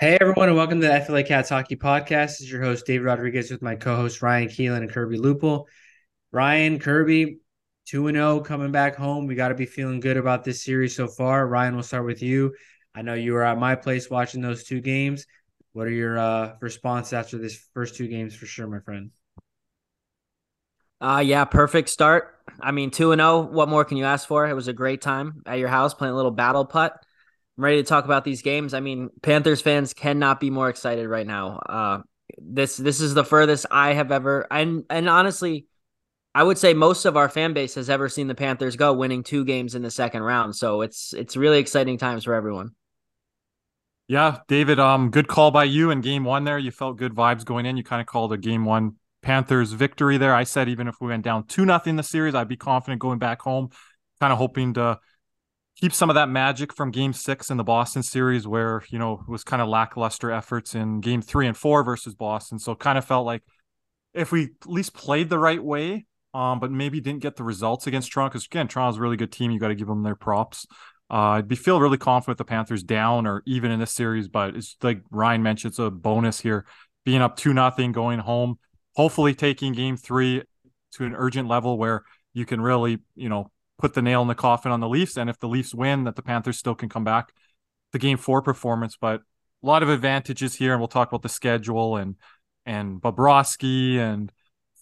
Hey everyone, and welcome to the FLA Cats Hockey Podcast. This is your host David Rodriguez with my co-host Ryan Keelan and Kirby Lupel. Ryan, Kirby, two and zero coming back home. We got to be feeling good about this series so far. Ryan, we'll start with you. I know you were at my place watching those two games. What are your uh, responses after this first two games for sure, my friend? Uh yeah, perfect start. I mean, 2 and 0, what more can you ask for? It was a great time at your house playing a little battle putt. I'm ready to talk about these games. I mean, Panthers fans cannot be more excited right now. Uh, this this is the furthest I have ever and and honestly, I would say most of our fan base has ever seen the Panthers go, winning two games in the second round. So it's it's really exciting times for everyone. Yeah, David, um, good call by you in game one there. You felt good vibes going in. You kind of called a game one Panthers victory there. I said even if we went down two nothing the series, I'd be confident going back home, kind of hoping to keep some of that magic from game six in the Boston series where, you know, it was kind of lackluster efforts in game three and four versus Boston. So kind of felt like if we at least played the right way, um, but maybe didn't get the results against Toronto, because again, Toronto's a really good team. You got to give them their props. Uh, I'd be feel really confident with the Panthers down or even in this series, but it's like Ryan mentioned, it's a bonus here. Being up two nothing, going home, hopefully taking game three to an urgent level where you can really, you know, put the nail in the coffin on the Leafs. And if the Leafs win, that the Panthers still can come back the game four performance. But a lot of advantages here, and we'll talk about the schedule and and Bobrovsky and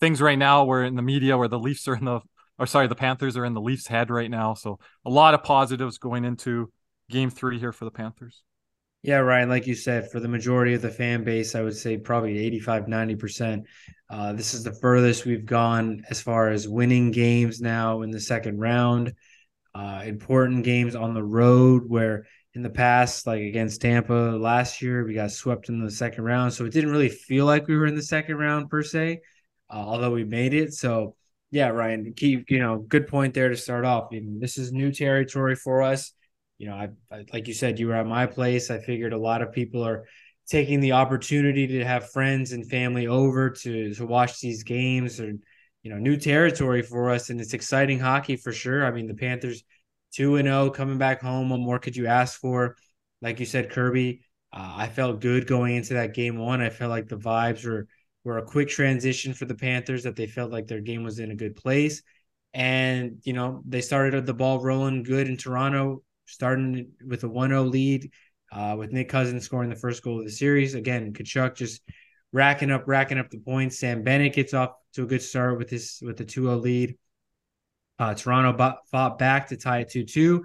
things right now. We're in the media where the Leafs are in the or sorry, the Panthers are in the Leafs' head right now. So a lot of positives going into game three here for the Panthers. Yeah, Ryan, like you said, for the majority of the fan base, I would say probably 85, 90%. Uh, this is the furthest we've gone as far as winning games now in the second round. Uh, important games on the road where in the past, like against Tampa last year, we got swept in the second round. So it didn't really feel like we were in the second round per se, uh, although we made it. So, yeah, Ryan, keep, you know, good point there to start off. I mean, this is new territory for us you know, I, I, like you said, you were at my place. I figured a lot of people are taking the opportunity to have friends and family over to to watch these games or you know new territory for us and it's exciting hockey for sure. I mean the panthers 2 and 0 coming back home. What more could you ask for? Like you said kirby uh, i felt good going into that game one. I felt like the vibes were were a quick transition for the panthers that they felt like their game was in a good place. And you know they started the ball rolling good in toronto starting with a 1-0 lead uh, with Nick Cousins scoring the first goal of the series. Again, Tkachuk just racking up, racking up the points. Sam Bennett gets off to a good start with this with the 2-0 lead. Uh, Toronto fought back to tie it 2-2,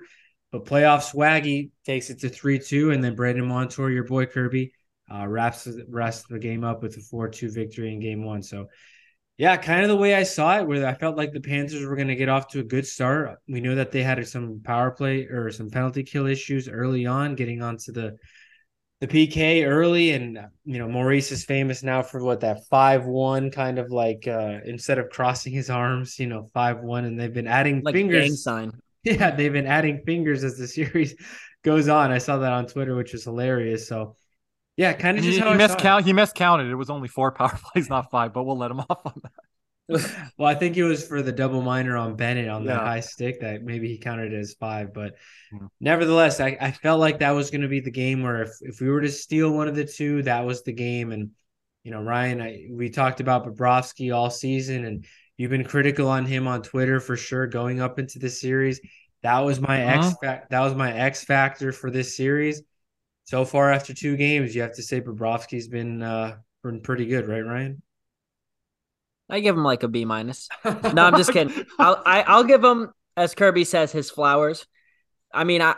but playoff Swaggy takes it to 3-2, and then Brandon Montour, your boy Kirby, uh, wraps the rest of the game up with a 4-2 victory in game one. So yeah, kind of the way I saw it, where I felt like the Panthers were going to get off to a good start. We knew that they had some power play or some penalty kill issues early on, getting onto the the PK early, and you know Maurice is famous now for what that five one kind of like uh instead of crossing his arms, you know five one, and they've been adding like fingers. sign. Yeah, they've been adding fingers as the series goes on. I saw that on Twitter, which was hilarious. So yeah, kind of just he, he miscount. He miscounted. It was only four power plays, not five. But we'll let him off on that. well, I think it was for the double minor on Bennett on yeah. that high stick that maybe he counted it as five. But yeah. nevertheless, I, I felt like that was going to be the game where if, if we were to steal one of the two, that was the game. And you know, Ryan, I, we talked about Bobrovsky all season, and you've been critical on him on Twitter for sure going up into the series. That was my uh-huh. X fa- that was my X factor for this series so far after two games, you have to say Bobrovsky's been uh been pretty good, right, Ryan? I give him like a B minus. No, I'm just kidding. I'll I, will i will give him, as Kirby says, his flowers. I mean, I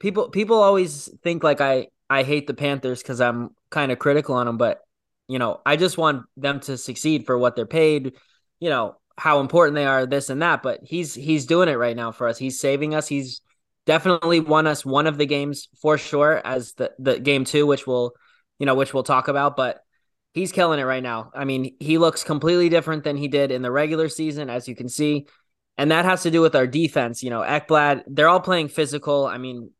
people people always think like I I hate the Panthers because I'm kind of critical on them, but you know, I just want them to succeed for what they're paid. You know how important they are, this and that. But he's he's doing it right now for us. He's saving us. He's definitely won us one of the games for sure as the, the game two, which we'll, you know, which we'll talk about, but he's killing it right now. I mean, he looks completely different than he did in the regular season, as you can see. And that has to do with our defense. You know, Ekblad, they're all playing physical. I mean,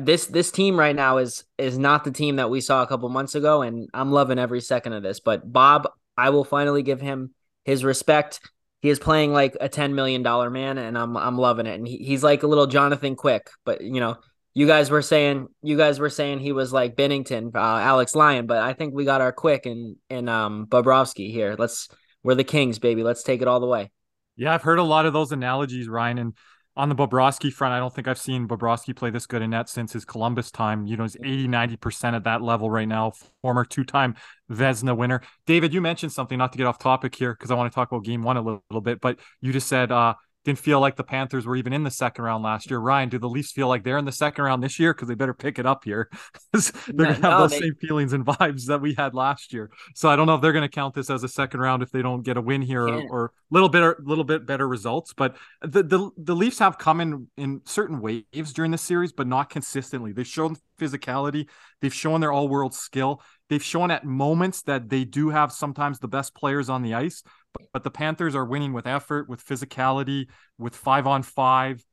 this this team right now is is not the team that we saw a couple months ago, and I'm loving every second of this. But Bob, I will finally give him his respect he is playing like a ten million dollar man, and I'm I'm loving it. And he, he's like a little Jonathan Quick, but you know, you guys were saying you guys were saying he was like Binnington, uh, Alex Lyon, but I think we got our quick and and um Bobrovsky here. Let's we're the Kings, baby. Let's take it all the way. Yeah, I've heard a lot of those analogies, Ryan, and on the Bobrovsky front, I don't think I've seen Bobrovsky play this good in net since his Columbus time. You know, he's 80, 90% at that level right now, former two time Vezina winner. David, you mentioned something, not to get off topic here, because I want to talk about game one a little, little bit, but you just said uh, didn't feel like the Panthers were even in the second round last year. Ryan, do the Leafs feel like they're in the second round this year? Because they better pick it up here. they're no, gonna have no, those they... same feelings and vibes that we had last year. So I don't know if they're gonna count this as a second round if they don't get a win here or, or little bit little bit better results. But the, the the Leafs have come in in certain waves during the series, but not consistently. They've shown physicality, they've shown their all world skill. They've shown at moments that they do have sometimes the best players on the ice, but the Panthers are winning with effort, with physicality, with five on five,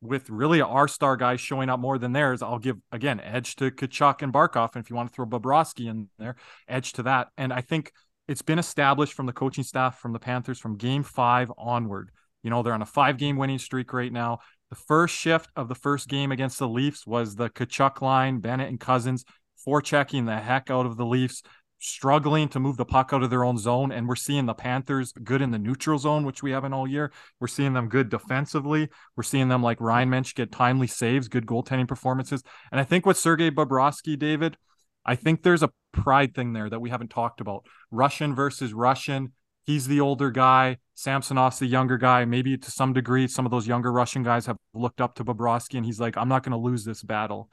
with really our star guys showing up more than theirs. I'll give again edge to Tkachuk and Barkov, and if you want to throw Bobrovsky in there, edge to that. And I think it's been established from the coaching staff from the Panthers from Game Five onward. You know they're on a five-game winning streak right now. The first shift of the first game against the Leafs was the Tkachuk line, Bennett and Cousins forechecking the heck out of the Leafs struggling to move the puck out of their own zone. And we're seeing the Panthers good in the neutral zone, which we haven't all year. We're seeing them good defensively. We're seeing them, like Ryan mentioned, get timely saves, good goaltending performances. And I think with Sergei Bobrovsky, David, I think there's a pride thing there that we haven't talked about. Russian versus Russian. He's the older guy. Samsonov's the younger guy. Maybe to some degree, some of those younger Russian guys have looked up to Bobrovsky, and he's like, I'm not going to lose this battle.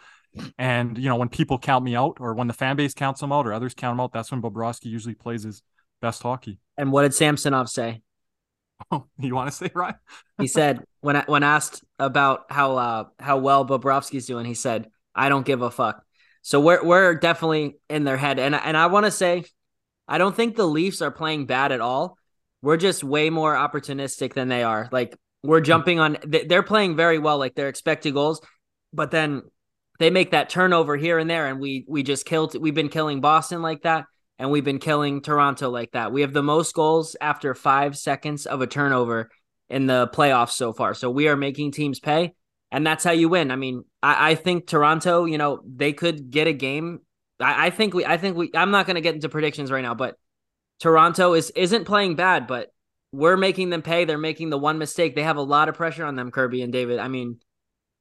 And you know, when people count me out, or when the fan base counts him out, or others count him out, that's when Bobrovsky usually plays his best hockey. And what did Samsonov say? Oh, you want to say right? he said when when asked about how uh how well Bobrovsky's doing, he said, "I don't give a fuck." So we're we're definitely in their head, and and I want to say, I don't think the Leafs are playing bad at all. We're just way more opportunistic than they are. Like we're jumping on. They're playing very well. Like they're expected goals, but then they make that turnover here and there, and we we just killed. We've been killing Boston like that, and we've been killing Toronto like that. We have the most goals after five seconds of a turnover in the playoffs so far. So we are making teams pay, and that's how you win. I mean, I, I think Toronto, you know, they could get a game. I, I think we. I think we. I'm not going to get into predictions right now, but Toronto is isn't playing bad, but we're making them pay. They're making the one mistake. They have a lot of pressure on them, Kirby and David. I mean,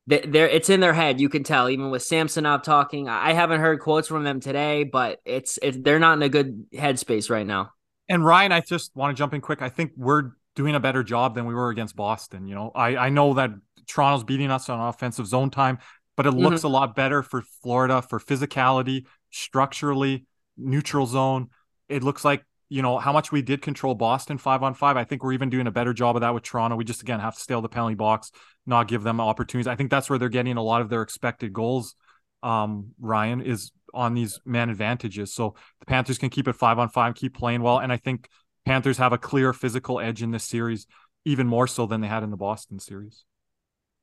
they're it's in their head. You can tell, even with Samsonov talking. I haven't heard quotes from them today, but it's it's they're not in a good headspace right now. And Ryan, I just want to jump in quick. I think we're doing a better job than we were against Boston. You know, I I know that Toronto's beating us on offensive zone time, but it looks mm-hmm. a lot better for Florida for physicality, structurally, neutral zone. It looks like you know how much we did control Boston five on five. I think we're even doing a better job of that with Toronto. We just again have to stay on the penalty box, not give them opportunities. I think that's where they're getting a lot of their expected goals. Um, Ryan is on these man advantages, so the Panthers can keep it five on five, keep playing well, and I think Panthers have a clear physical edge in this series, even more so than they had in the Boston series.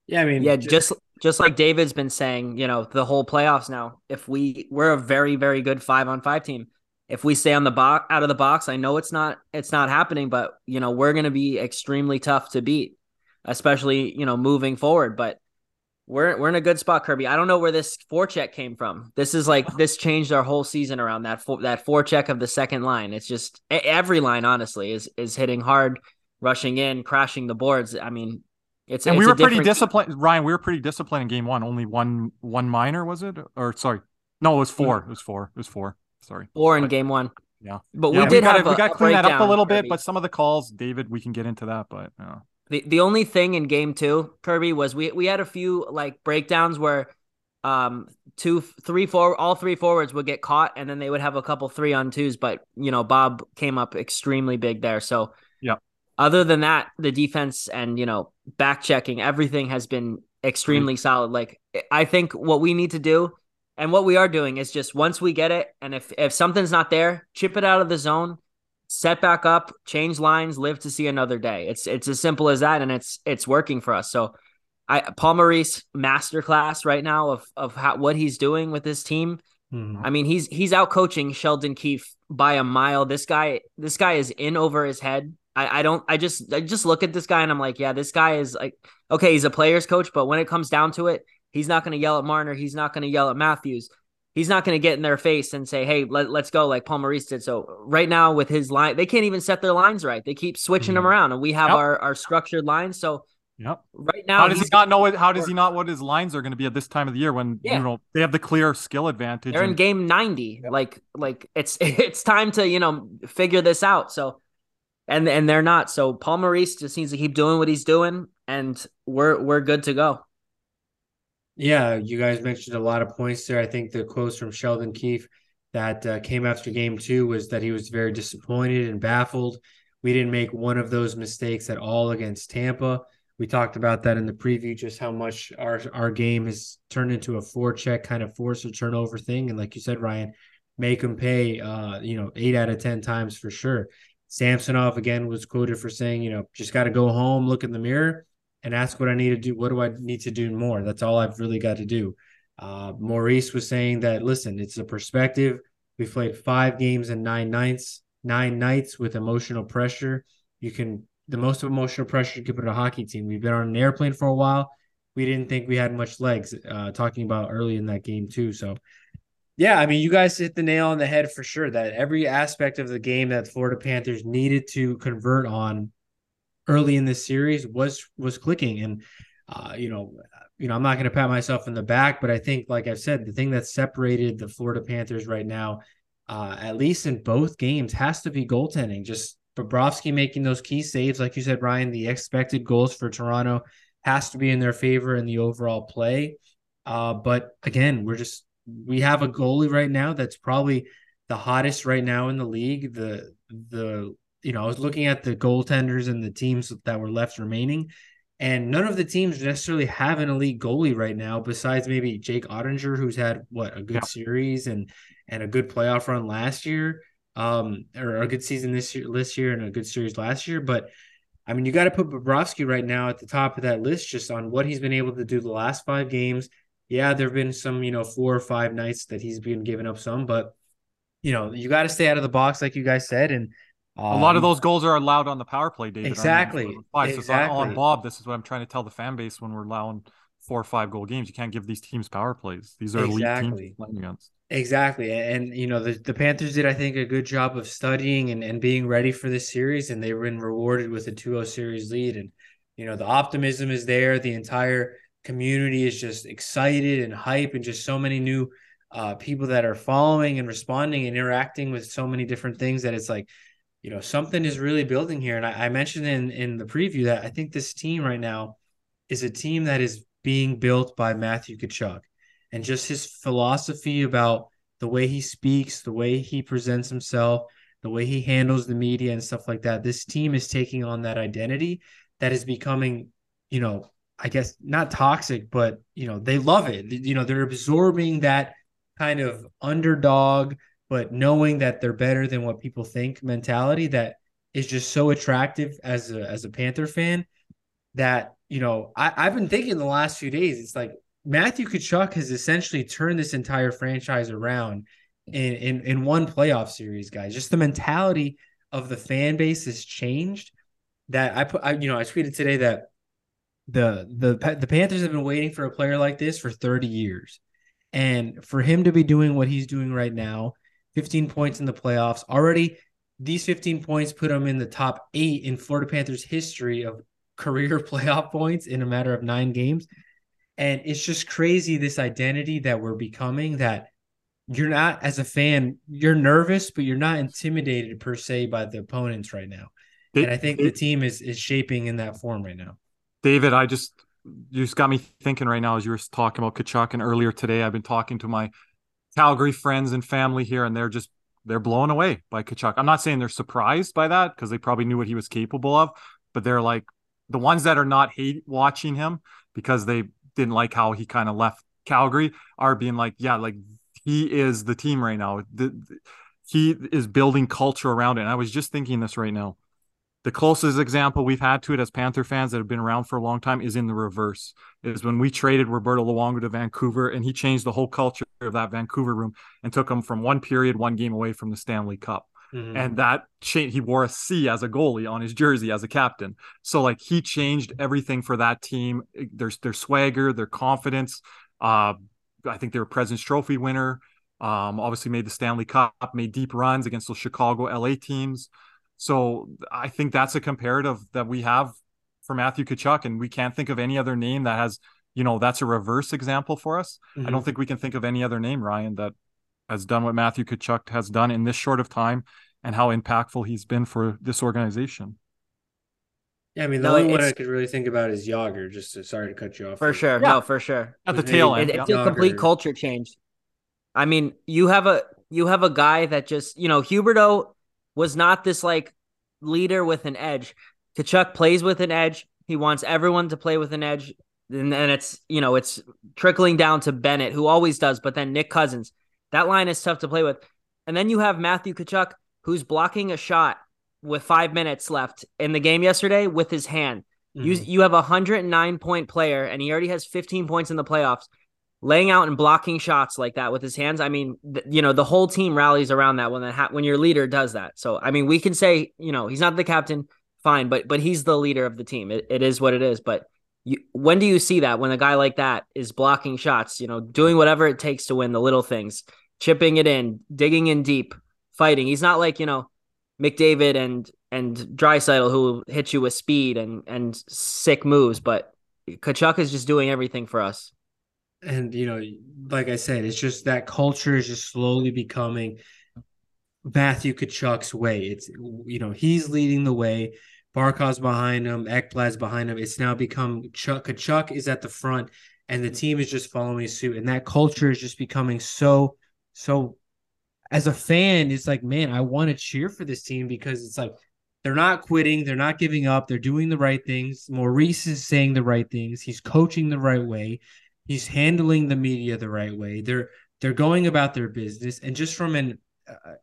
Yeah, I mean, yeah, just, just just like David's been saying, you know, the whole playoffs now. If we we're a very very good five on five team if we stay on the box out of the box, I know it's not it's not happening, but you know, we're going to be extremely tough to beat, especially, you know, moving forward, but we're we're in a good spot, Kirby. I don't know where this forecheck came from. This is like this changed our whole season around that for, that forecheck of the second line. It's just every line honestly is is hitting hard, rushing in, crashing the boards. I mean, it's and it's we were pretty disciplined. Ryan, we were pretty disciplined in game one. Only one one minor was it? Or sorry, no, it was mm-hmm. four. It was four. It was four. Sorry. Or in but, game one. Yeah. But yeah, we did we have we got to clean that up a little Kirby. bit, but some of the calls, David, we can get into that, but yeah. The the only thing in game two, Kirby, was we we had a few like breakdowns where um two three four all three forwards would get caught and then they would have a couple three on twos, but you know, Bob came up extremely big there. So yeah. Other than that, the defense and you know, back checking, everything has been extremely mm-hmm. solid. Like I think what we need to do and what we are doing is just once we get it, and if if something's not there, chip it out of the zone, set back up, change lines, live to see another day. It's it's as simple as that, and it's it's working for us. So, I Paul Maurice masterclass right now of of how, what he's doing with this team. Mm-hmm. I mean, he's he's out coaching Sheldon Keefe by a mile. This guy this guy is in over his head. I, I don't I just I just look at this guy and I'm like, yeah, this guy is like okay, he's a player's coach, but when it comes down to it, He's not going to yell at Marner. He's not going to yell at Matthews. He's not going to get in their face and say, "Hey, let, us go," like Paul Maurice did. So right now with his line, they can't even set their lines right. They keep switching mm-hmm. them around, and we have yep. our our structured lines. So Yep. Right now, how does he not know what? How does he not what his lines are going to be at this time of the year when yeah. you know they have the clear skill advantage? They're and, in game ninety. Yep. Like, like it's it's time to you know figure this out. So, and and they're not. So Paul Maurice just needs to keep doing what he's doing, and we're we're good to go. Yeah, you guys mentioned a lot of points there. I think the quotes from Sheldon Keefe that uh, came after game two was that he was very disappointed and baffled. We didn't make one of those mistakes at all against Tampa. We talked about that in the preview, just how much our our game has turned into a forecheck kind of force or turnover thing. And like you said, Ryan, make them pay. Uh, you know, eight out of ten times for sure. Samsonov again was quoted for saying, you know, just got to go home, look in the mirror, and ask what I need to do. What do I need to do more? That's all I've really got to do. Uh, Maurice was saying that listen, it's a perspective. We played five games in nine nights, nine nights with emotional pressure. You can the most emotional pressure you can put on a hockey team. We've been on an airplane for a while. We didn't think we had much legs. Uh, talking about early in that game too. So, yeah, I mean, you guys hit the nail on the head for sure. That every aspect of the game that Florida Panthers needed to convert on early in this series was was clicking. And uh, you know, you know, I'm not going to pat myself in the back, but I think, like I've said, the thing that separated the Florida Panthers right now, uh, at least in both games, has to be goaltending. Just Bobrovsky making those key saves, like you said, Ryan, the expected goals for Toronto has to be in their favor in the overall play. Uh, but again, we're just we have a goalie right now that's probably the hottest right now in the league. The the you know I was looking at the goaltenders and the teams that were left remaining, and none of the teams necessarily have an elite goalie right now, besides maybe Jake Oettinger, who's had what a good yeah. series and and a good playoff run last year um, or a good season this year, this year, and a good series last year. But I mean, you got to put Bobrovsky right now at the top of that list just on what he's been able to do the last five games. Yeah, there have been some, you know, four or five nights that he's been giving up some, but you know, you got to stay out of the box, like you guys said, and. Um, a lot of um, those goals are allowed on the power play, David. Exactly. exactly. on Bob, this is what I'm trying to tell the fan base when we're allowing four or five goal games. You can't give these teams power plays. These are exactly. elite teams playing against. Exactly. And, you know, the, the Panthers did, I think, a good job of studying and, and being ready for this series, and they've been rewarded with a 2 0 series lead. And, you know, the optimism is there. The entire community is just excited and hype, and just so many new uh, people that are following and responding and interacting with so many different things that it's like, you know, something is really building here. And I, I mentioned in, in the preview that I think this team right now is a team that is being built by Matthew Tkachuk and just his philosophy about the way he speaks, the way he presents himself, the way he handles the media and stuff like that. This team is taking on that identity that is becoming, you know, I guess not toxic, but you know, they love it. You know, they're absorbing that kind of underdog, but knowing that they're better than what people think mentality that is just so attractive as a as a Panther fan that, you know, I, I've been thinking the last few days, it's like Matthew Tkachuk has essentially turned this entire franchise around in, in in one playoff series, guys. Just the mentality of the fan base has changed. That I put, I, you know, I tweeted today that the the the Panthers have been waiting for a player like this for 30 years, and for him to be doing what he's doing right now, 15 points in the playoffs already. These 15 points put him in the top eight in Florida Panthers history of career playoff points in a matter of nine games. And it's just crazy this identity that we're becoming that you're not as a fan, you're nervous, but you're not intimidated per se by the opponents right now. And I think the team is is shaping in that form right now. David, I just you just got me thinking right now as you were talking about Tkachuk and earlier today I've been talking to my Calgary friends and family here and they're just they're blown away by Tkachuk. I'm not saying they're surprised by that because they probably knew what he was capable of, but they're like the ones that are not hate watching him because they didn't like how he kind of left Calgary are being like, yeah, like he is the team right now. The, the, he is building culture around it. And I was just thinking this right now. The closest example we've had to it as Panther fans that have been around for a long time is in the reverse. Is when we traded Roberto Luongo to Vancouver and he changed the whole culture of that Vancouver room and took them from one period, one game away from the Stanley Cup. Mm-hmm. And that changed. He wore a C as a goalie on his jersey as a captain. So like he changed everything for that team. Their their swagger, their confidence, Uh, I think they were President's Trophy winner. Um, obviously made the Stanley Cup, made deep runs against those Chicago, LA teams. So I think that's a comparative that we have for Matthew Tkachuk, and we can't think of any other name that has, you know, that's a reverse example for us. Mm-hmm. I don't think we can think of any other name, Ryan, that has done what Matthew Tkachuk has done in this short of time and how impactful he's been for this organization. Yeah, I mean the no, only one I could really think about is Jagr. Just to, sorry to cut you off. For sure, yeah. no, for sure. At the tail end, it, it's a complete culture change. I mean, you have a you have a guy that just you know Huberdeau was not this like leader with an edge. Tkachuk plays with an edge. He wants everyone to play with an edge, and then it's you know it's trickling down to Bennett, who always does, but then Nick Cousins. That line is tough to play with, and then you have Matthew Tkachuk, who's blocking a shot with five minutes left in the game yesterday with his hand. Mm-hmm. You you have a 109 point player and he already has 15 points in the playoffs. Laying out and blocking shots like that with his hands, I mean, th- you know, the whole team rallies around that when that ha- when your leader does that. So, I mean, we can say, you know, he's not the captain, fine, but but he's the leader of the team. It, it is what it is. But you, when do you see that when a guy like that is blocking shots? You know, doing whatever it takes to win the little things, chipping it in, digging in deep, fighting. He's not like you know McDavid and and Draisaitl who hit you with speed and and sick moves, but Tkachuk is just doing everything for us. And you know, like I said, it's just that culture is just slowly becoming Matthew Tkachuk's way. It's you know he's leading the way. Barkov's behind him, Ekblad's behind him. It's now become Chuck. Tkachuk is at the front, and the team is just following suit. And that culture is just becoming so so as a fan, it's like, man, I want to cheer for this team because it's like they're not quitting, they're not giving up, they're doing the right things. Maurice is saying the right things, he's coaching the right way, he's handling the media the right way. They're they're going about their business, and just from an,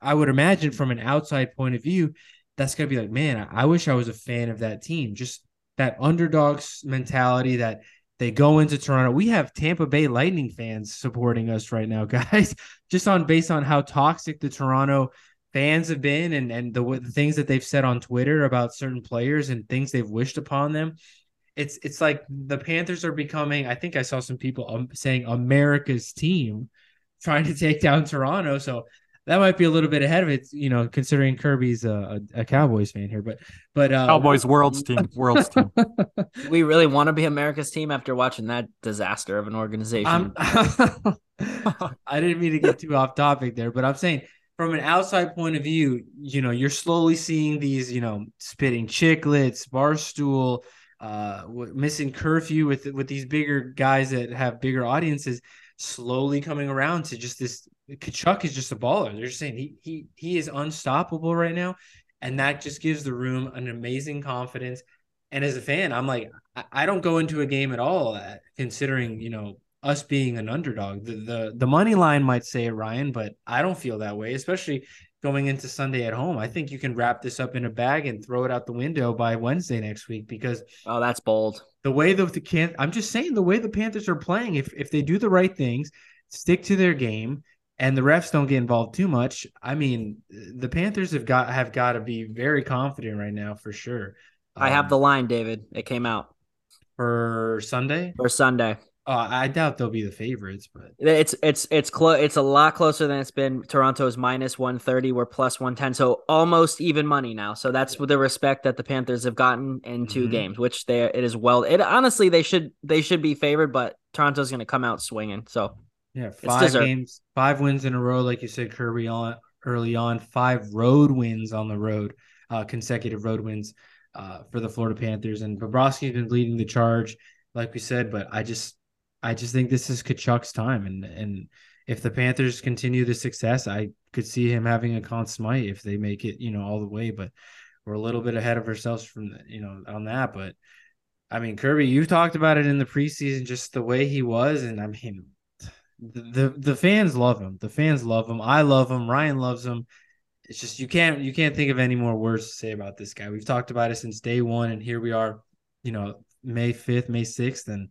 I would imagine from an outside point of view, that's gonna be like, man, I wish I was a fan of that team. Just that underdogs mentality that they go into Toronto. We have Tampa Bay Lightning fans supporting us right now, guys. Just on based on how toxic the Toronto fans have been and and the, the things that they've said on Twitter about certain players and things they've wished upon them. It's it's like the Panthers are becoming. I think I saw some people um, saying America's team, trying to take down Toronto. So that might be a little bit ahead of it, you know, considering Kirby's a, a, a Cowboys fan here. But but uh, Cowboys world's team, world's team. we really want to be America's team after watching that disaster of an organization. I didn't mean to get too off topic there, but I'm saying from an outside point of view, you know, you're slowly seeing these, you know, Spittin' Chiclets, barstool, uh, missing curfew with with these bigger guys that have bigger audiences slowly coming around to just this Tkachuk is just a baller. They're just saying he he he is unstoppable right now, and that just gives the room an amazing confidence. And as a fan, I'm like, I, I don't go into a game at all uh, considering you know us being an underdog. The, the the money line might say it, Ryan, but I don't feel that way, especially going into Sunday at home. I think you can wrap this up in a bag and throw it out the window by Wednesday next week because oh, that's bold. The way that the can I'm just saying the way the Panthers are playing, if if they do the right things, stick to their game, and the refs don't get involved too much, I mean, the Panthers have got have got to be very confident right now for sure. I have um, the line, David. It came out for Sunday. For Sunday. Uh, I doubt they'll be the favorites, but it's it's it's close. It's a lot closer than it's been. Toronto's minus one thirty. We're plus one ten, so almost even money now. So that's the respect that the Panthers have gotten in 2 mm-hmm. games, which they it is well. It honestly they should they should be favored, but Toronto's going to come out swinging. So yeah, five games, five wins in a row, like you said, Kirby on early on, five road wins on the road, uh, consecutive road wins uh, for the Florida Panthers, and Bobrovsky's been leading the charge, like we said. But I just, I just think this is Tkachuk's time, and and if the Panthers continue the success, I could see him having a Conn Smythe if they make it, you know, all the way. But we're a little bit ahead of ourselves from, you know, on that. But I mean, Kirby, you talked about it in the preseason, just the way he was, and I mean, the the fans love him. The fans love him. I love him. Ryan loves him. It's just you can't you can't think of any more words to say about this guy. We've talked about it since day one, and here we are, you know, May fifth, May sixth, and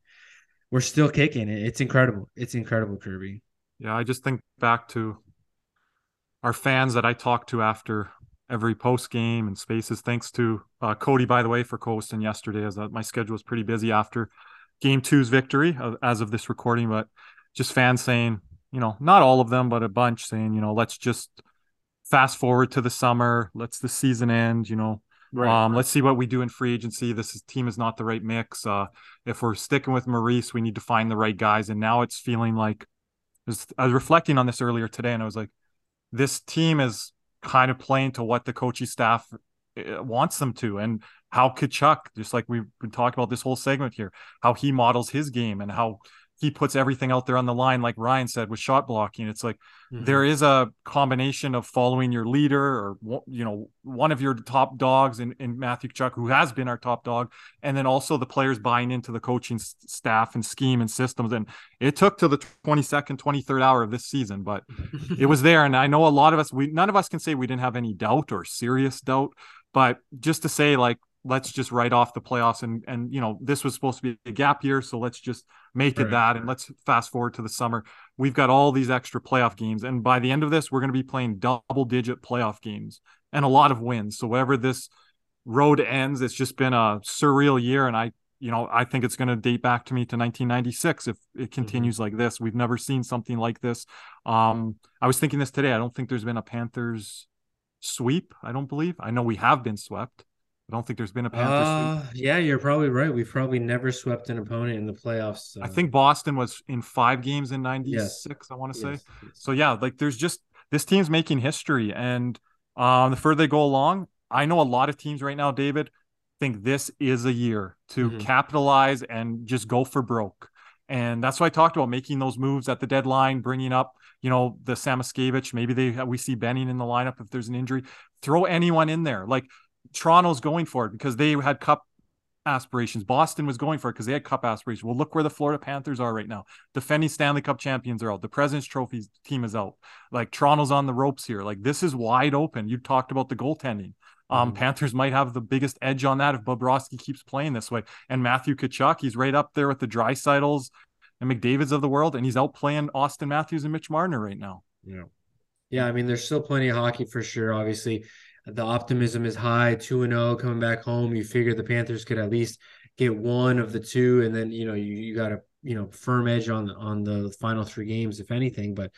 we're still kicking it. It's incredible. It's incredible, Kirby. Yeah, I just think back to our fans that I talked to after every post game and spaces. Thanks to uh, Cody, by the way, for hosting yesterday, as uh, my schedule was pretty busy after game two's victory uh, as of this recording. But just fans saying, you know, not all of them, but a bunch saying, you know, let's just fast forward to the summer, let's the season end, you know. Right. Um, let's see what we do in free agency. This is, team is not the right mix. Uh, if we're sticking with Maurice, we need to find the right guys. And now it's feeling like I was reflecting on this earlier today, and I was like, this team is kind of playing to what the coaching staff uh, wants them to, and how Tkachuk, just like we've been talking about this whole segment here, how he models his game and how he puts everything out there on the line, like Ryan said, with shot blocking. It's like mm-hmm. there is a combination of following your leader or, you know, one of your top dogs in, in Matthew Tkachuk, who has been our top dog, and then also the players buying into the coaching staff and scheme and systems. And it took to the 22nd, 23rd hour of this season, but it was there. And I know a lot of us, we none of us can say we didn't have any doubt or serious doubt, but just to say, like, let's just write off the playoffs and and you know this was supposed to be a gap year so let's just make right. it that and let's fast forward to the summer we've got all these extra playoff games and by the end of this we're going to be playing double digit playoff games and a lot of wins so wherever this road ends it's just been a surreal year and i you know i think it's going to date back to me to 1996 if it mm-hmm. continues mm-hmm. like this we've never seen something like this um i was thinking this today i don't think there's been a panthers sweep i don't believe i know we have been swept I don't think there's been a Panthers. Uh, yeah, you're probably right. We've probably never swept an opponent in the playoffs. So. I think Boston was in five games in '96. Yes. I want to say. Yes. So yeah, like there's just this team's making history, and um, the further they go along, I know a lot of teams right now, David, think this is a year to mm-hmm. capitalize and just go for broke. And that's why I talked about making those moves at the deadline, bringing up, you know, the Samoskevich. Maybe they we see Benning in the lineup if there's an injury. Throw anyone in there. Like Toronto's going for it because they had cup aspirations. Boston was going for it because they had cup aspirations. Well, look where the Florida Panthers are right now. Defending Stanley Cup champions are out. The President's Trophy team is out. Like Toronto's on the ropes here. Like this is wide open. You talked about the goaltending. Um, mm-hmm. Panthers might have the biggest edge on that if Bobrovsky keeps playing this way. And Matthew Tkachuk, he's right up there with the Draisaitl's and McDavid's of the world, and he's out playing Auston Matthews and Mitch Marner right now. Yeah. Yeah, I mean, there's still plenty of hockey for sure. Obviously, the optimism is high, 2 and 0 coming back home. You figure the Panthers could at least get one of the two and then, you know, you, you got a, you know, firm edge on on the final three games if anything, but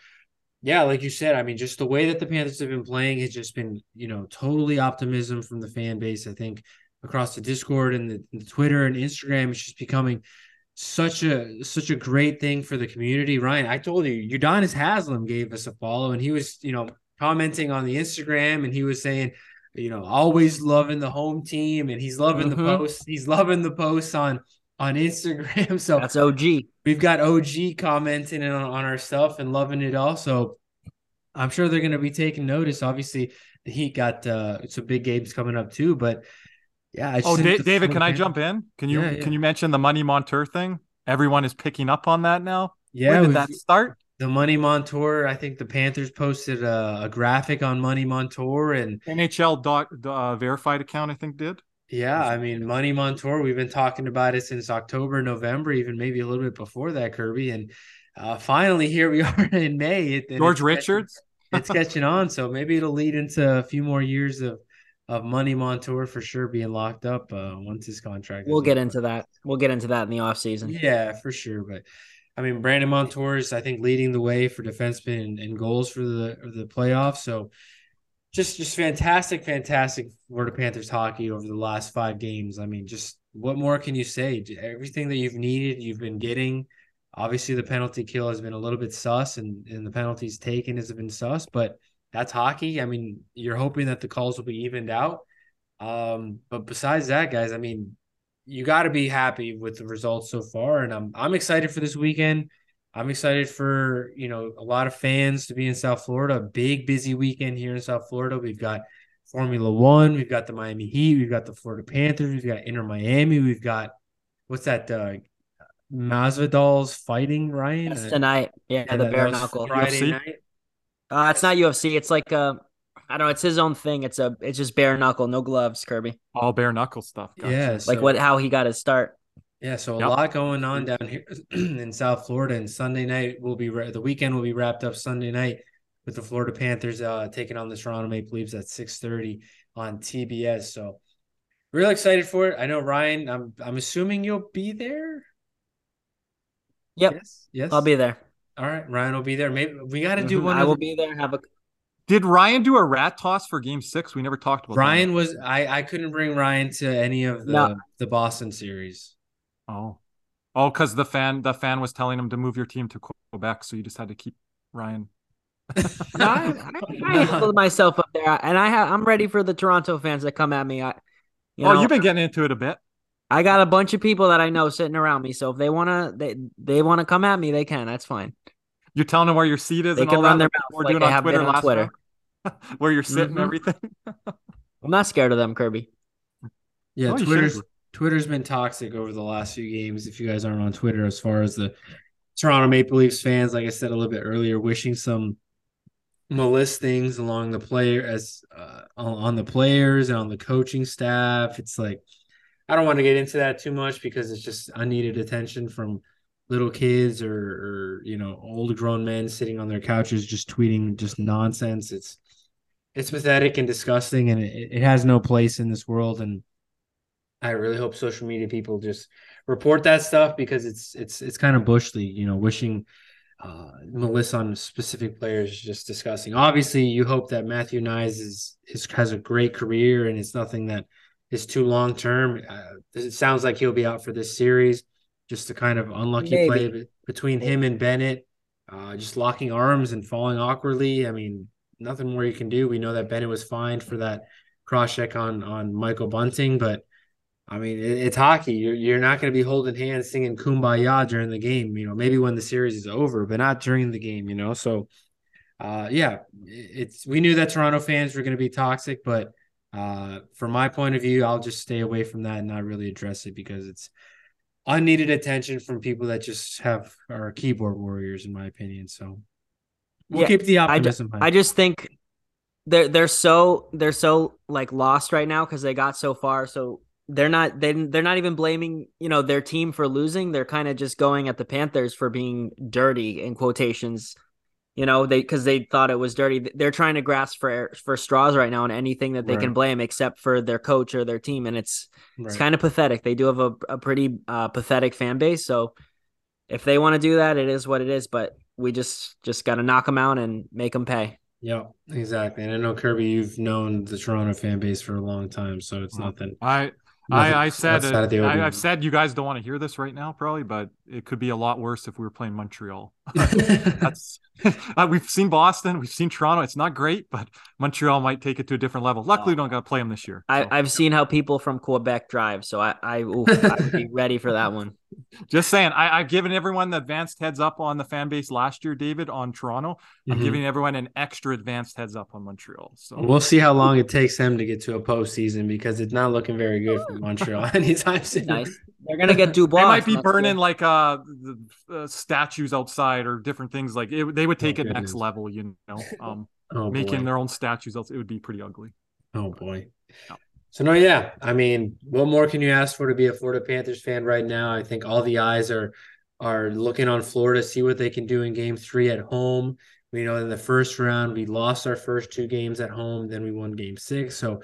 yeah, like you said, I mean, just the way that the Panthers have been playing has just been, you know, totally optimism from the fan base. I think across the Discord and the, the Twitter and Instagram, it's just becoming such a such a great thing for the community. Ryan, I told you, Udonis Haslem gave us a follow, and he was, you know, commenting on the Instagram and he was saying, you know, always loving the home team and he's loving mm-hmm. the posts. He's loving the posts on on Instagram. So that's OG. We've got OG commenting on, on our stuff and loving it also. I'm sure they're going to be taking notice. Obviously, the Heat got uh, some big games coming up too, but yeah. oh, da- David, can I jump in? Can you yeah, yeah. can you mention the Money Montour thing? Everyone is picking up on that now. Yeah, When did that start? The Money Montour. I think the Panthers posted a, a graphic on Money Montour and NHL dot uh, verified account. I think did. Yeah, I mean Money Montour. We've been talking about it since October, November, even maybe a little bit before that, Kirby. And uh, finally, here we are in May. It, George Richards. it's catching on, so maybe it'll lead into a few more years of of Money Montour for sure being locked up uh, once his contract. We'll get into that. We'll get into that in the off season. Yeah, for sure. But I mean, Brandon Montour is, I think, leading the way for defensemen and, and goals for the the playoffs. So, just just fantastic, fantastic Florida Panthers hockey over the last five games. I mean, just what more can you say? Everything that you've needed, you've been getting. Obviously, the penalty kill has been a little bit sus, and and the penalties taken has been sus, but that's hockey. I mean, you're hoping that the calls will be evened out. Um, but besides that, guys, I mean, you got to be happy with the results so far, and I'm I'm excited for this weekend. I'm excited for you know a lot of fans to be in South Florida. Big busy weekend here in South Florida. We've got Formula One. We've got the Miami Heat. We've got the Florida Panthers. We've got Inter Miami. We've got what's that? Uh, Masvidal's fighting Ryan. That's tonight. Yeah, yeah the bare knuckle. Friday UFC? night. Uh, it's not UFC. It's like uh, I don't know. It's his own thing. It's a it's just bare knuckle, no gloves, Kirby. All bare knuckle stuff. Gotcha. Yeah, so, like what how he got his start. Yeah, so a yep. lot going on down here in South Florida, and Sunday night will be the weekend will be wrapped up Sunday night with the Florida Panthers uh, taking on the Toronto Maple Leafs at six thirty on TBS. So real excited for it. I know Ryan. I'm I'm assuming you'll be there. Yep. Yes. Yes. I'll be there. All right, Ryan will be there. Maybe we got to do Mhm. one. I will of be there. Have a Did Ryan do a rat toss for game six? We never talked about that. Ryan was I I couldn't bring Ryan to any of the No. the Boston series. Oh. Oh, because the fan the fan was telling him to move your team to Quebec, so you just had to keep Ryan. no, I, I, I handled myself up there, and I have I'm ready for the Toronto fans that come at me. I, you oh, know, you've been getting into it a bit. I got a bunch of people that I know sitting around me. So if they wanna they they wanna come at me, they can. That's fine. You're telling them where your seat is They and can all run that. their like mouth like they have been on last Twitter. round? where you're sitting, Mhm. everything. I'm not scared of them, Kirby. Yeah, Oh, Twitter's should. Twitter's been toxic over the last few games. If you guys aren't on Twitter, as far as the Toronto Maple Leafs fans, like I said a little bit earlier, wishing some malicious things along the player as uh, on, on the players and on the coaching staff. It's like I don't want to get into that too much because it's just unneeded attention from little kids or, or you know old grown men sitting on their couches just tweeting just nonsense. It's it's pathetic and disgusting, and it, it has no place in this world. And I really hope social media people just report that stuff because it's it's it's kind of bush league, you know, wishing uh Melissa on specific players just disgusting. Obviously, you hope that Matthew Knies is, is has a great career and it's nothing that is too long term. Uh, it sounds like he'll be out for this series. Just a kind of unlucky Maybe. play between him and Bennett, uh, just locking arms and falling awkwardly. I mean, nothing more you can do. We know that Bennett was fined for that cross check on on Michael Bunting, but I mean, it, it's hockey. You're you're not going to be holding hands singing "Kumbaya" during the game. You know, maybe when the series is over, but not during the game. You know, so uh, yeah, it- it's we knew that Toronto fans were going to be toxic, but uh, from my point of view, I'll just stay away from that and not really address it because it's unneeded attention from people that just have are keyboard warriors, in my opinion. So we'll Yeah, keep the I ju- optimism. high. I just think they're they're so they're so like lost right now because they got so far. So they're not they they're not even blaming you know their team for losing. They're kind of just going at the Panthers for being dirty in quotations. You know they because they thought it was dirty. They're trying to grasp for for straws right now on anything that they can blame except for their coach or their team, and it's Right. it's kind of pathetic. They do have a, a pretty uh, pathetic fan base. So if they want to do that, it is what it is. But we just just got to knock them out and make them pay. Yeah, exactly. And I know Kirby, you've known the Toronto fan base for a long time, so it's Well, nothing. I nothing I, I said outside of the it, I. I've said you guys don't want to hear this right now, probably, but it could be a lot worse if we were playing Montreal. That's uh, we've seen Boston, we've seen Toronto. It's not great, but Montreal might take it to a different level. Luckily, we don't got to play them this year. I, so. I've seen how people from Quebec drive, so I I, oof, I would be ready for that one. Just saying, I, I've given everyone the advanced heads up on the fan base last year, David, on Toronto. I'm Mhm. giving everyone an extra advanced heads up on Montreal. So We'll see how long it takes them to get to a postseason because it's not looking very good for Montreal anytime soon. Nice. They're gonna get Dubois. they might be burning year. like uh, the, uh statues outside or different things. Like it, they would take it goodness. next level, you know, um, Oh making boy. their own statues. Else it would be pretty ugly. Oh boy. Yeah. So no, yeah. I mean, what more can you ask for to be a Florida Panthers fan right now? I think all the eyes are are looking on Florida, to see what they can do in game three at home. We know in the first round we lost our first two games at home, then we won game six. So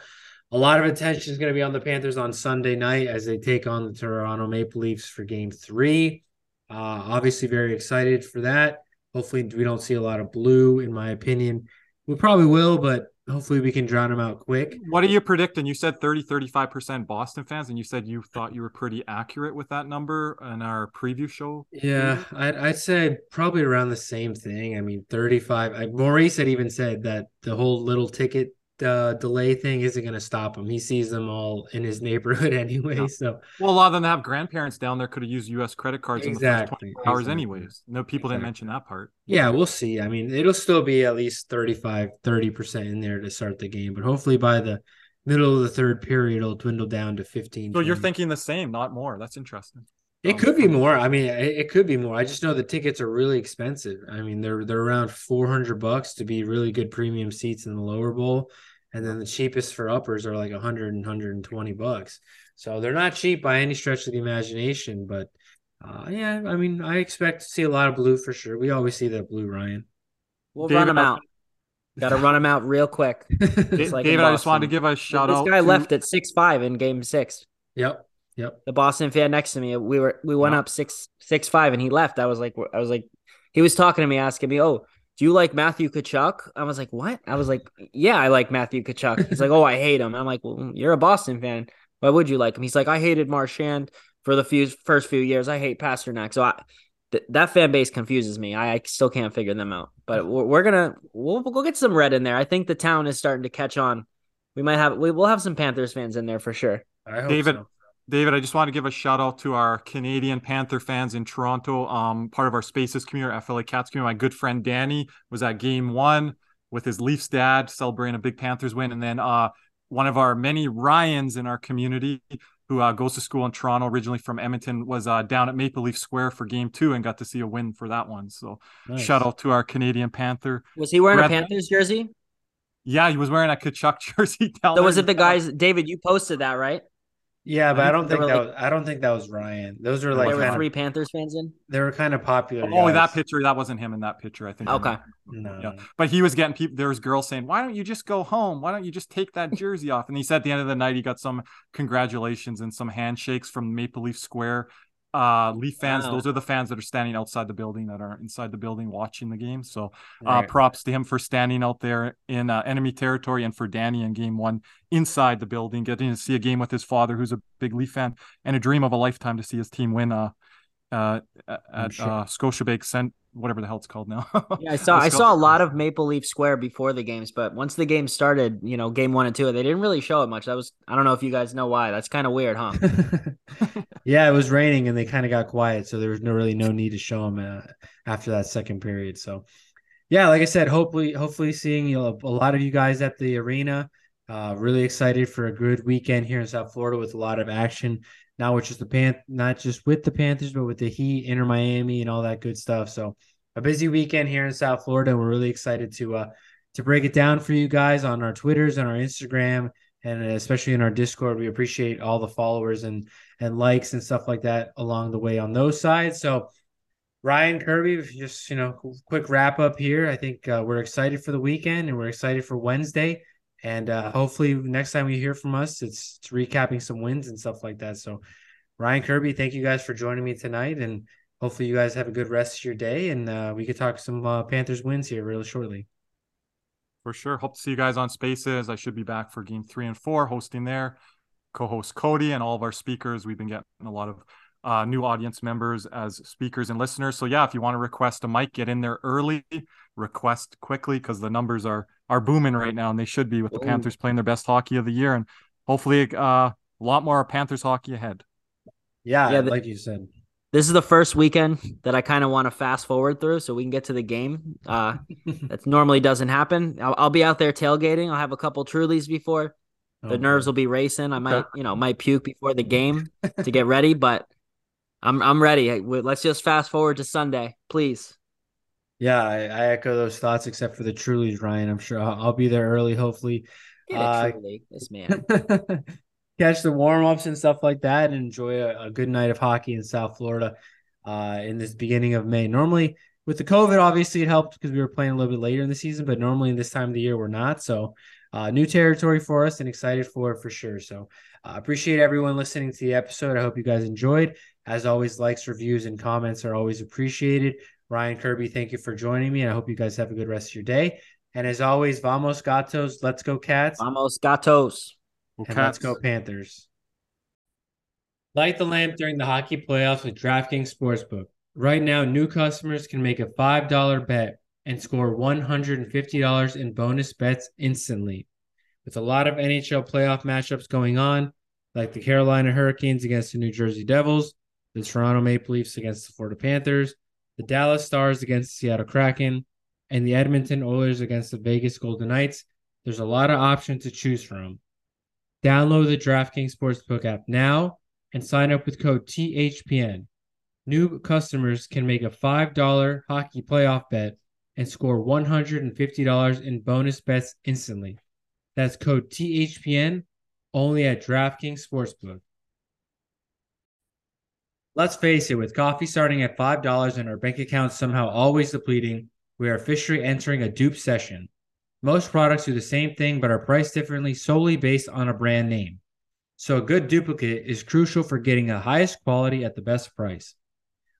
a lot of attention is going to be on the Panthers on Sunday night as they take on the Toronto Maple Leafs for game three. Uh, obviously, very excited for that. Hopefully, we don't see a lot of blue, in my opinion. We probably will, but hopefully, we can drown them out quick. What are you predicting? You said 30, 35% Boston fans, and you said you thought you were pretty accurate with that number in our preview show. Yeah, I'd, I'd say probably around the same thing. I mean, 35. I, Maurice had even said that the whole little ticket uh, delay thing isn't going to stop him. He sees them all in his neighborhood anyway. Yeah. So, Well, a lot of them have grandparents down there could have used U.S. credit cards in the first Exactly, 24 hours, exactly. anyways. No, people didn't mention that part. yeah, we'll see. I mean, it'll still be at least 35, 30% in there to start the game, but hopefully by the middle of the third period, it'll dwindle down to 15. So you're thinking the same, not more. That's interesting. It could be more. I mean, it, it could be more. I just know the tickets are really expensive. I mean, they're they're around four hundred bucks to be really good premium seats in the lower bowl, and then the cheapest for uppers are like 100 and 120 bucks. So they're not cheap by any stretch of the imagination. But uh, yeah, I mean, I expect to see a lot of blue for sure. We always see that blue, Ryan. We'll David, run them out. Got to run them out real quick. Da- It's like in David, I just wanted to give a shout this out. This guy to- left at six five in game six. yep, yep. The Boston fan next to me, we were we went Yeah. up six six five, and he left. I was like, I was like, he was talking to me, asking me, "Oh, do you like Matthew Tkachuk?" I was like, "What?" I was like, "Yeah, I like Matthew Tkachuk." He's like, "Oh, I hate him." I'm like, "Well, you're a Boston fan. Why would you like him?" He's like, "I hated Marchand for the few first few years. I hate Pastrnak." So I, th- that fan base confuses me. I, I, still can't figure them out. But we're, we're gonna we'll we'll get some red in there. I think the town is starting to catch on. We might have we will have some Panthers fans in there for sure. David, so. David, I just want to give a shout out to our Canadian Panther fans in Toronto. Um, part of our Spaces community, FLA Cats community. My good friend Danny was at Game One with his Leafs dad, celebrating a big Panthers win, and then uh, one of our many Ryans in our community who uh, goes to school in Toronto, originally from Edmonton, was uh, down at Maple Leaf Square for Game Two and got to see a win for that one. So nice. shout out to our Canadian Panther. Was he wearing Red- a Panthers jersey? Yeah, he was wearing a Tkachuk jersey. so was it the guys? David, you posted that, right? Yeah, but I, I don't think that like, was, I don't think that was Ryan. Those were oh, like there were three of, Panthers fans in. They were kind of popular. Oh, that picture that wasn't him in that picture. I think. Okay. No. Yeah. But he was getting people. There was girls saying, "Why don't you just go home? Why don't you just take that jersey off?" And he said at the end of the night he got some congratulations and some handshakes from Maple Leaf Square uh Leaf fans. Wow. Those are the fans that are standing outside the building that are inside the building watching the game. So uh right. props to him for standing out there in uh, enemy territory and for Danny in game one inside the building, getting to see a game with his father, who's a big Leaf fan, and a dream of a lifetime to see his team win uh uh at sure. uh Scotiabank Cent whatever the hell it's called now. yeah, I saw I saw a lot of Maple Leaf Square before the games, but once the game started, you know, game one and two, they didn't really show it much. That was I don't know if you guys know why. That's kind of weird, huh? yeah, it was raining and they kind of got quiet, so there was no really no need to show them uh, after that second period. So, yeah, like I said, hopefully, hopefully seeing you know, a lot of you guys at the arena. Uh, really excited for a good weekend here in South Florida with a lot of action now it's just the Pan, not just with the Panthers, but with the Heat, Inter Miami, and all that good stuff. So a busy weekend here in South Florida, and we're really excited to uh to break it down for you guys on our Twitters and our Instagram, and especially in our Discord. We appreciate all the followers and and likes and stuff like that along the way on those sides. So. Ryan Kirby, just you know, quick wrap up here. I think uh, we're excited for the weekend and we're excited for Wednesday. And uh, hopefully, next time you hear from us, it's, it's recapping some wins and stuff like that. So, Ryan Kirby, thank you guys for joining me tonight. And hopefully, you guys have a good rest of your day. And uh, we could talk some uh, Panthers wins here real shortly. For sure. Hope to see you guys on Spaces. I should be back for game three and four, hosting there. Co host Cody and all of our speakers. We've been getting a lot of uh, new audience members as speakers and listeners. So, yeah, if you want to request a mic, get in there early, request quickly because the numbers are are booming right now, and they should be with the Ooh. Panthers playing their best hockey of the year, and hopefully uh, a lot more Panthers hockey ahead. Yeah, yeah, like you said. This is the first weekend that I kind of want to fast forward through so we can get to the game. Uh, that normally doesn't happen. I'll, I'll, be out there tailgating. I'll have a couple Trulies before. The okay. nerves will be racing. I might, you know, might puke before the game to get ready, but I'm I'm ready. Let's just fast forward to Sunday, please. Yeah, I, I, echo those thoughts, except for the Trulies, Ryan. I'm sure I'll, I'll be there early. Hopefully, Get uh, truly, this man. catch the warm ups and stuff like that, and enjoy a, a, good night of hockey in South Florida uh, in this beginning of May. Normally, with the COVID, obviously it helped because we were playing a little bit later in the season, but normally in this time of the year we're not. So, uh, new territory for us, and excited for it for sure. So, uh, appreciate everyone listening to the episode. I hope you guys enjoyed. As always, likes, reviews, and comments are always appreciated. Ryan Kirby, thank you for joining me. And I hope you guys have a good rest of your day. And as always, vamos gatos, let's go cats. Vamos gatos. And cats. let's go Panthers. Light the lamp during the hockey playoffs with DraftKings Sportsbook. Right now, new customers can make a $5 bet and score $150 in bonus bets instantly. With a lot of NHL playoff matchups going on, like the Carolina Hurricanes against the New Jersey Devils, the Toronto Maple Leafs against the Florida Panthers, the Dallas Stars against the Seattle Kraken, and the Edmonton Oilers against the Vegas Golden Knights. There's a lot of options to choose from. Download the DraftKings Sportsbook app now and sign up with code THPN. New customers can make a $5 hockey playoff bet and score $150 in bonus bets instantly. That's code THPN only at DraftKings Sportsbook. Let's face it, with coffee starting at $5 and our bank account somehow always depleting, we are officially entering a dupe session. Most products do the same thing but are priced differently solely based on a brand name. So a good duplicate is crucial for getting the highest quality at the best price.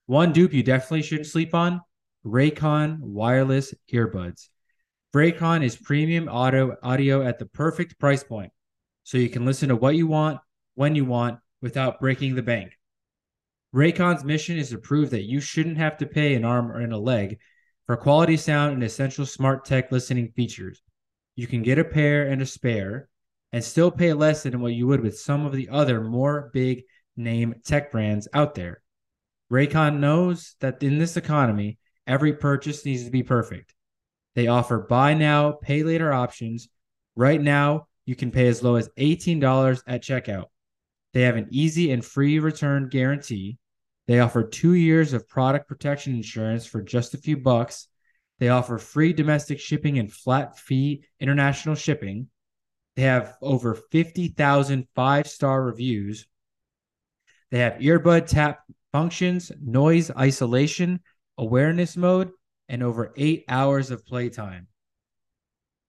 One dupe you definitely shouldn't sleep on Raycon wireless earbuds. Raycon is premium audio audio at the perfect price point, so you can listen to what you want when you want without breaking the bank. Raycon's mission is to prove that you shouldn't have to pay an arm and a leg for quality sound and essential smart tech listening features. You can get a pair and a spare and still pay less than what you would with some of the other more big name tech brands out there. Raycon knows that in this economy, every purchase needs to be perfect. They offer buy now, pay later options. Right now, you can pay as low as $18 at checkout. They have an easy and free return guarantee. They offer two years of product protection insurance for just a few bucks. They offer free domestic shipping and flat fee international shipping. They have over 50,000 five star reviews. They have earbud tap functions, noise isolation, awareness mode, and over eight hours of playtime.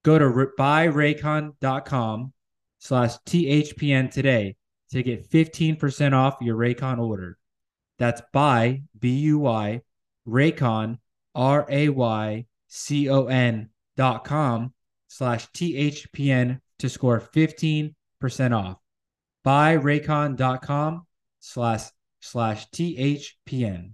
Go to buyraycon.com slash THPN today to get 15% off your Raycon order. That's buy, B U Y, Raycon, R A Y C O N dot com slash THPN to score 15% off. Buy Raycon.com slash slash THPN.